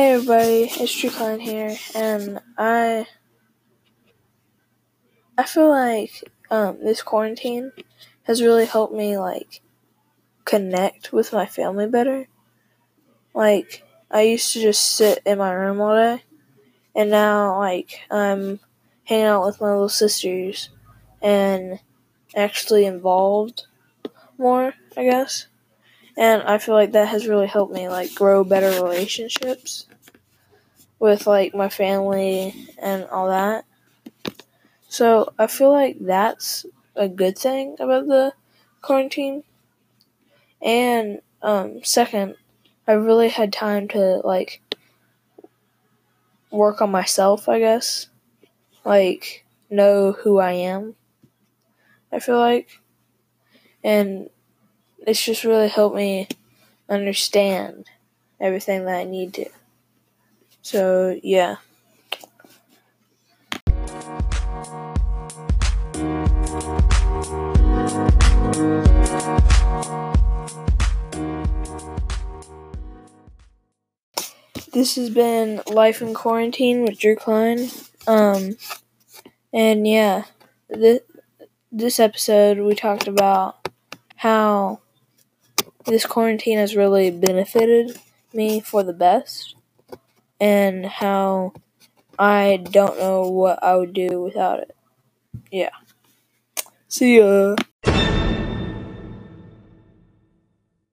it's Drew Klein here, and I I feel like um, this quarantine has really helped me like connect with my family better. Like I used to just sit in my room all day, and now like I'm hanging out with my little sisters and actually involved more, I guess. And I feel like that has really helped me like grow better relationships with like my family and all that. So I feel like that's a good thing about the quarantine. And um, second, I really had time to like work on myself, I guess. Like know who I am. I feel like and it's just really helped me understand everything that I need to. So, yeah. This has been Life in Quarantine with Drew Klein. Um, and yeah, this, this episode we talked about how this quarantine has really benefited me for the best and how I don't know what I would do without it. Yeah. See ya.